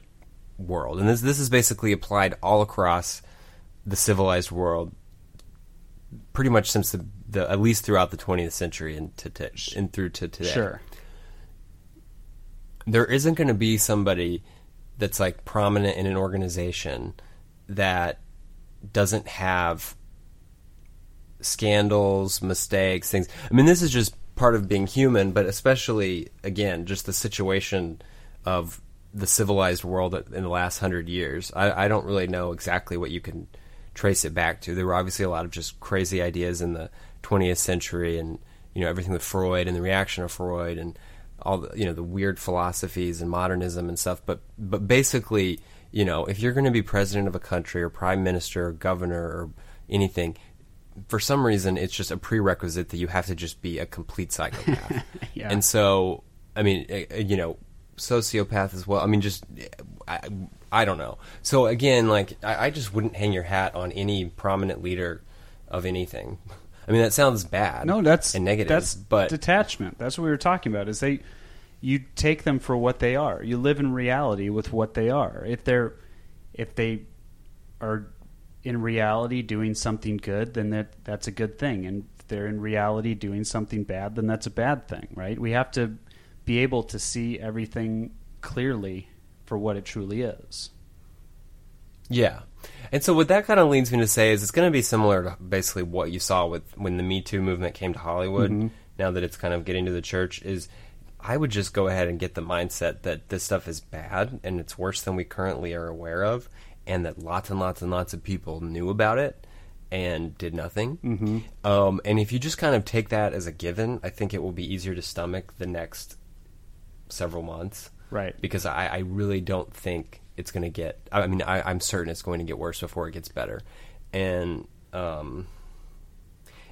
world. And this this is basically applied all across the civilized world pretty much since the, the at least throughout the 20th century and to, to and through to today Sure. there isn't going to be somebody that's like prominent in an organization that doesn't have scandals, mistakes, things. I mean, this is just part of being human, but especially again, just the situation of the civilized world in the last hundred years. I, I don't really know exactly what you can trace it back to. There were obviously a lot of just crazy ideas in the 20th century, and you know everything with Freud and the reaction of Freud and all the you know the weird philosophies and modernism and stuff. But but basically, you know, if you're going to be president of a country or prime minister or governor or anything, for some reason it's just a prerequisite that you have to just be a complete psychopath. Yeah. And so, I mean, uh, uh, you know, sociopath as well. I mean, just I, I don't know. So again, like I, I just wouldn't hang your hat on any prominent leader of anything. I mean, that sounds bad. No, that's and negative. That's but detachment. That's what we were talking about. Is they you take them for what they are. You live in reality with what they are. If they're if they are in reality doing something good, then that that's a good thing. And if they're in reality doing something bad, then that's a bad thing, right? We have to be able to see everything clearly for what it truly is. Yeah. And so what that kind of leads me to say is it's going to be similar to basically what you saw with when the Me Too movement came to Hollywood. Now that it's kind of getting to the church, is I would just go ahead and get the mindset that this stuff is bad and it's worse than we currently are aware of, and that lots and lots and lots of people knew about it and did nothing. Mm-hmm. Um, and if you just kind of take that as a given, I think it will be easier to stomach the next several months Right. because I, I really don't think it's going to get. I mean, I, I'm certain it's going to get worse before it gets better, and um,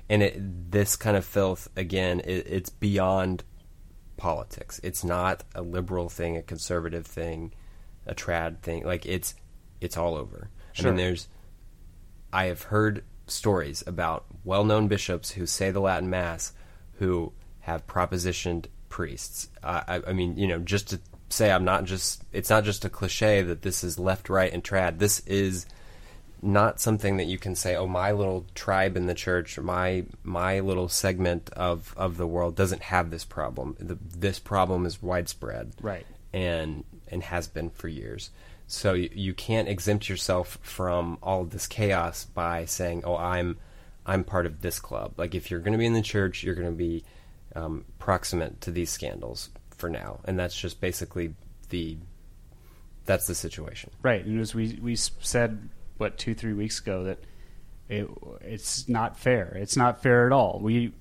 and it, this kind of filth again, it, it's beyond politics. It's not a liberal thing, a conservative thing, a trad thing. Like it's it's all over. I Sure. mean, there's I have heard stories about well-known bishops who say the Latin Mass who have propositioned priests. I, I mean, you know, just to say I'm not just it's not just a cliche that this is left, right, and trad. This is not something that you can say, oh, my little tribe in the church, my my little segment of of the world doesn't have this problem. The, this problem is widespread, Right. and and has been for years. So you, you can't exempt yourself from all of this chaos by saying, "Oh, I'm I'm part of this club." Like if you're going to be in the church, you're going to be um, proximate to these scandals for now, and that's just basically the that's the situation. Right, and as we we said, what two three weeks ago, that it, it's not fair. It's not fair at all. We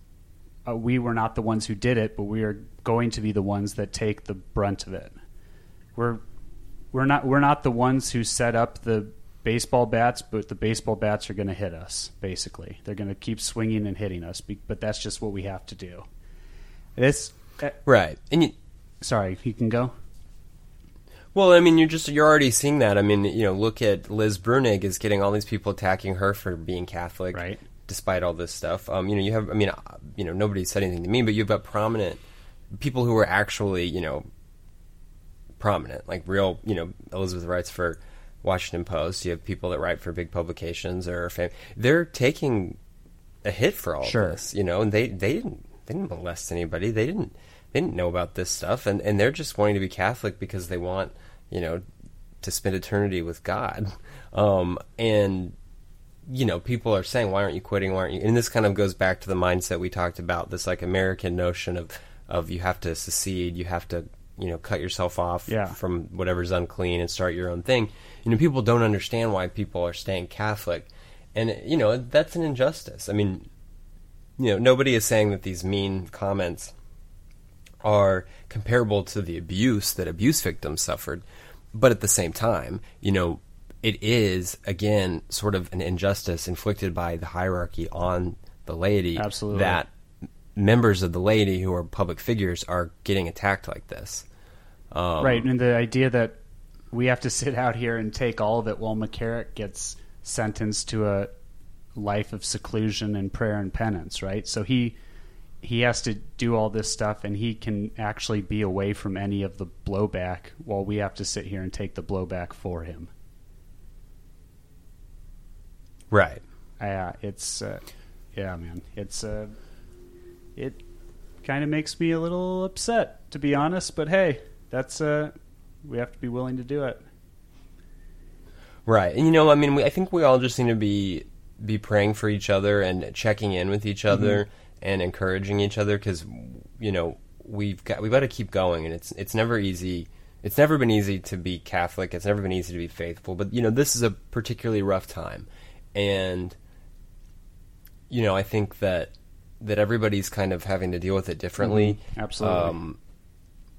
uh, we were not the ones who did it, but we are going to be the ones that take the brunt of it. We're we're not we're not the ones who set up the baseball bats, but the baseball bats are going to hit us. Basically, they're going to keep swinging and hitting us. But that's just what we have to do. This. Uh, Right, and you, sorry, you can go. Well, I mean, you're just you're already seeing that. I mean, you know, look at Liz Bruenig is getting all these people attacking her for being Catholic, Right. Despite all this stuff, um, you know, you have. I mean, uh, you know, nobody said anything to me, but you've got prominent people who are actually, you know, prominent, like real. You know, Elizabeth writes for Washington Post. You have people that write for big publications or fam- they're taking a hit for all Sure. of this, you know, and they they didn't they didn't molest anybody. They didn't they didn't know about this stuff, and and they're just wanting to be Catholic because they want you know to spend eternity with God, um, and you know people are saying why aren't you quitting? Why aren't you? And this kind of goes back to the mindset we talked about this like American notion of of you have to secede, you have to you know cut yourself off Yeah. from whatever's unclean and start your own thing. You know people don't understand why people are staying Catholic, and you know that's an injustice. I mean you know, nobody is saying that these mean comments are comparable to the abuse that abuse victims suffered, but at the same time, you know, it is again sort of an injustice inflicted by the hierarchy on the laity Absolutely. that members of the laity who are public figures are getting attacked like this. Um, right, and the idea that we have to sit out here and take all of it while McCarrick gets sentenced to a life of seclusion and prayer and penance, right? So he he has to do all this stuff and he can actually be away from any of the blowback while we have to sit here and take the blowback for him. Right. Uh, it's uh, yeah, man. It's uh, it kind of makes me a little upset to be honest, but hey, that's uh, we have to be willing to do it. Right. And you know, I mean, we, I think we all just need to be be praying for each other and checking in with each other and encouraging each other because you know we've got we've got to keep going, and it's it's never easy. It's never been easy to be Catholic. It's never been easy to be faithful. But you know, this is a particularly rough time, and you know, I think that that everybody's kind of having to deal with it differently. Absolutely. Um,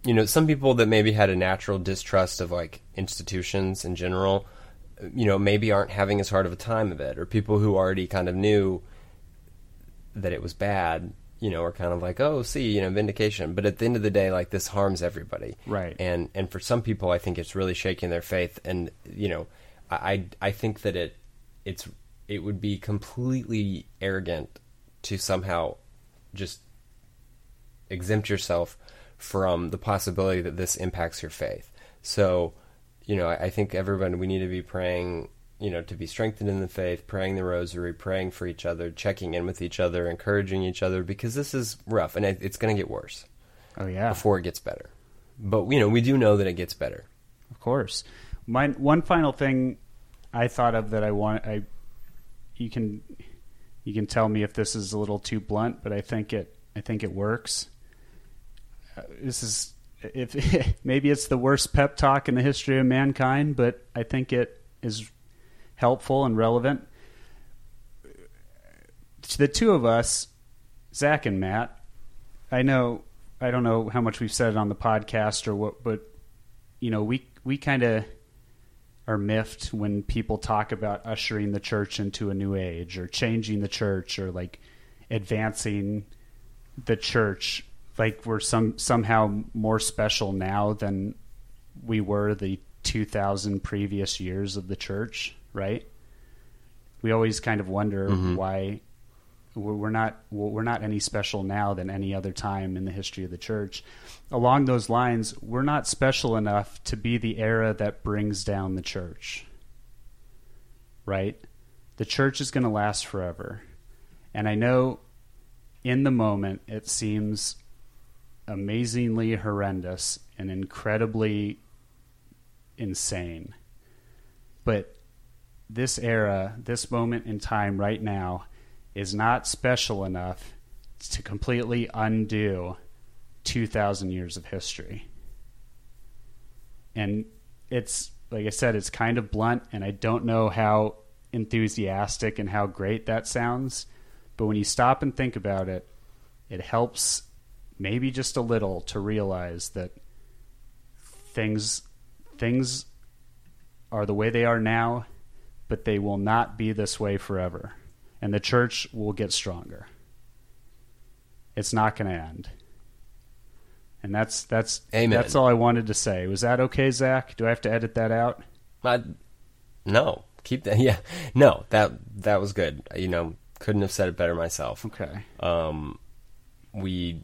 you know, some people that maybe had a natural distrust of like institutions in general, you know, maybe aren't having as hard of a time of it, or people who already kind of knew that it was bad, you know, are kind of like, oh, see, you know, vindication. But at the end of the day, like this harms everybody, Right. And and for some people, I think it's really shaking their faith, and you know, I I, I think that it it's it would be completely arrogant to somehow just exempt yourself from the possibility that this impacts your faith. So, you know, I, think everyone we need to be praying, you know, to be strengthened in the faith, praying the rosary, praying for each other, checking in with each other, encouraging each other, because this is rough and it, it's going to get worse Oh yeah, before it gets better. But you know, we do know that it gets better. of course. My one final thing I thought of that I want I you can you can tell me if this is a little too blunt, but I think it I think it works. Uh, this is if maybe it's the worst pep talk in the history of mankind, but I think it is helpful and relevant. To the two of us, Zac and Matt, I know I don't know how much we've said it on the podcast or what, but you know we we kind of are miffed when people talk about ushering the church into a new age or changing the church or like advancing the church like we're some somehow more special now than we were the 2000 previous years of the church right we always kind of wonder mm-hmm. why We're we're not we're not any special now than any other time in the history of the church. Along those lines, we're not special enough to be the era that brings down the church. Right? The church is going to last forever. And I know in the moment it seems amazingly horrendous and incredibly insane. But this era, this moment in time right now, is not special enough to completely undo 2,000 years of history. And it's, like I said, it's kind of blunt, and I don't know how enthusiastic and how great that sounds. But when you stop and think about it, it helps maybe just a little to realize that things things are the way they are now, but they will not be this way forever. And the church will get stronger. It's not going to end. And that's that's Amen. that's all I wanted to say. Was that okay, Zac? Do I have to edit that out? I, no, keep that. Yeah, no, that that was good. You know, couldn't have said it better myself. Okay. Um, we,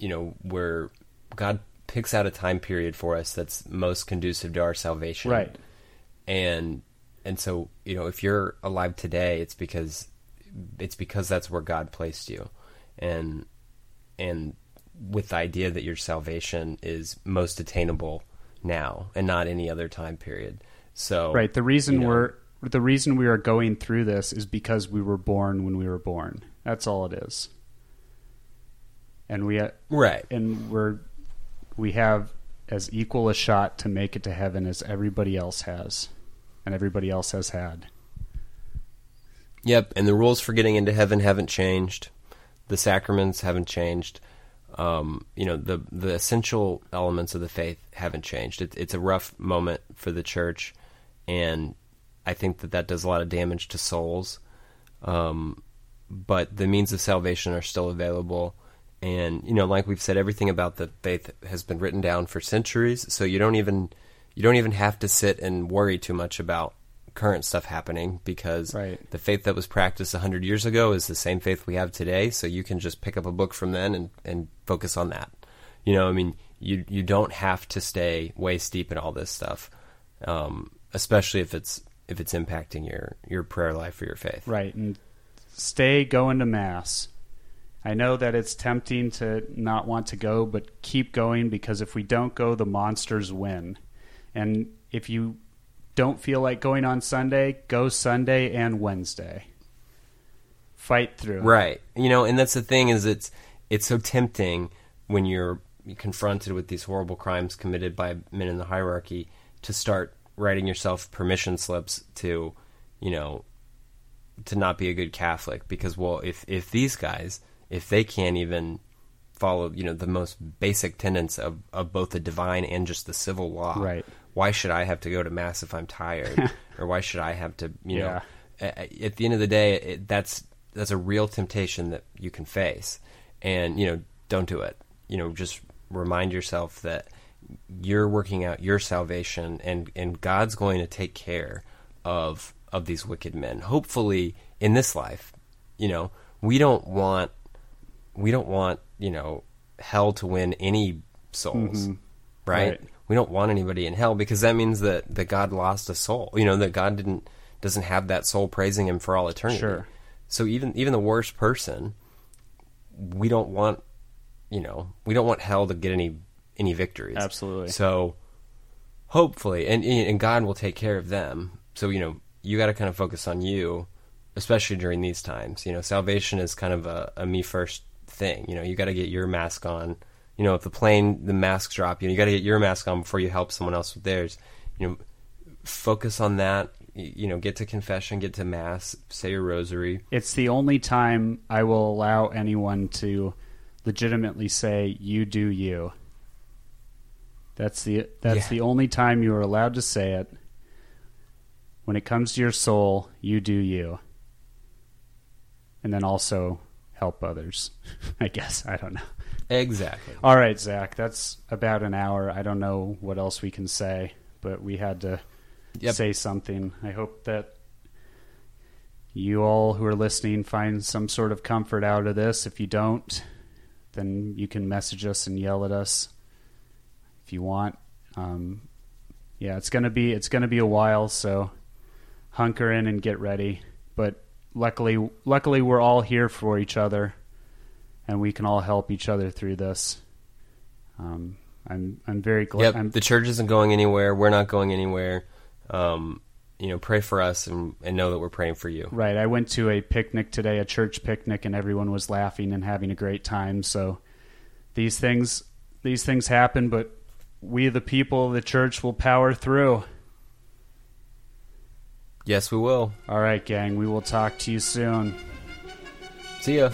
you know, where God picks out a time period for us that's most conducive to our salvation, Right. And and so you know, if you're alive today, it's because it's because that's where God placed you, and and with the idea that your salvation is most attainable now and not any other time period. So Right. The reason you know, we're the reason we are going through this is because we were born when we were born. That's all it is. And we right. and we're we have as equal a shot to make it to heaven as everybody else has and everybody else has had. Yep, and the rules for getting into heaven haven't changed. The sacraments haven't changed. Um, you know, the the essential elements of the faith haven't changed. It, it's a rough moment for the church, and I think that that does a lot of damage to souls. Um, but the means of salvation are still available, and you know, like we've said, everything about the faith has been written down for centuries. So you don't even you don't even have to sit and worry too much about current stuff happening because Right. the faith that was practiced 100 years ago is the same faith we have today so you can just pick up a book from then and, and focus on that you know i mean you you don't have to stay waist deep in all this stuff um, especially if it's if it's impacting your your prayer life or your faith Right. And stay going to mass. I know that it's tempting to not want to go, but keep going because if we don't go, the monsters win. And if you don't feel like going on Sunday, go Sunday and Wednesday. Fight through. Right. You know, and that's the thing is it's it's so tempting when you're confronted with these horrible crimes committed by men in the hierarchy to start writing yourself permission slips to, you know, to not be a good Catholic because well, if if these guys, if they can't even follow, you know, the most basic tenets of of both the divine and just the civil law, Right. why should I have to go to mass if I'm tired, or why should I have to, you know? Yeah. a- At the end of the day, it, that's that's a real temptation that you can face, and you know, don't do it. You know, just remind yourself that you're working out your salvation, and and God's going to take care of of these wicked men. Hopefully, in this life, you know, we don't want we don't want you know hell to win any souls, mm-hmm. right? Right. We don't want anybody in hell because that means that that God lost a soul. You know that God didn't doesn't have that soul praising Him for all eternity. Sure. So even even the worst person, we don't want you know we don't want hell to get any any victories. Absolutely. So hopefully, and and God will take care of them. So you know you got to kind of focus on you, especially during these times. You know, salvation is kind of a, a me first thing. You know, you got to get your mask on. You know, if the plane the masks drop, you know, you got to get your mask on before you help someone else with theirs. You know, focus on that. You know, get to confession, get to mass, say your rosary. It's the only time I will allow anyone to legitimately say you do you. That's the that's Yeah. the only time you are allowed to say it. When it comes to your soul, you do you. And then also help others. I guess. I don't know. Exactly. All right, Zac, that's about an hour. I don't know what else we can say, but we had to Yep. say something. I hope that you all who are listening find some sort of comfort out of this. If you don't, then you can message us and yell at us if you want. Um, yeah, it's gonna be it's gonna be a while, so hunker in and get ready. But luckily, luckily we're all here for each other, and we can all help each other through this. Um, I'm I'm very glad. Yep, the church isn't going anywhere. We're not going anywhere. Um, you know, pray for us and, and know that we're praying for you. Right. I went to a picnic today, a church picnic, and everyone was laughing and having a great time. So these things these things happen, but we the people of the church will power through. Yes, we will. All right, gang. We will talk to you soon. See ya.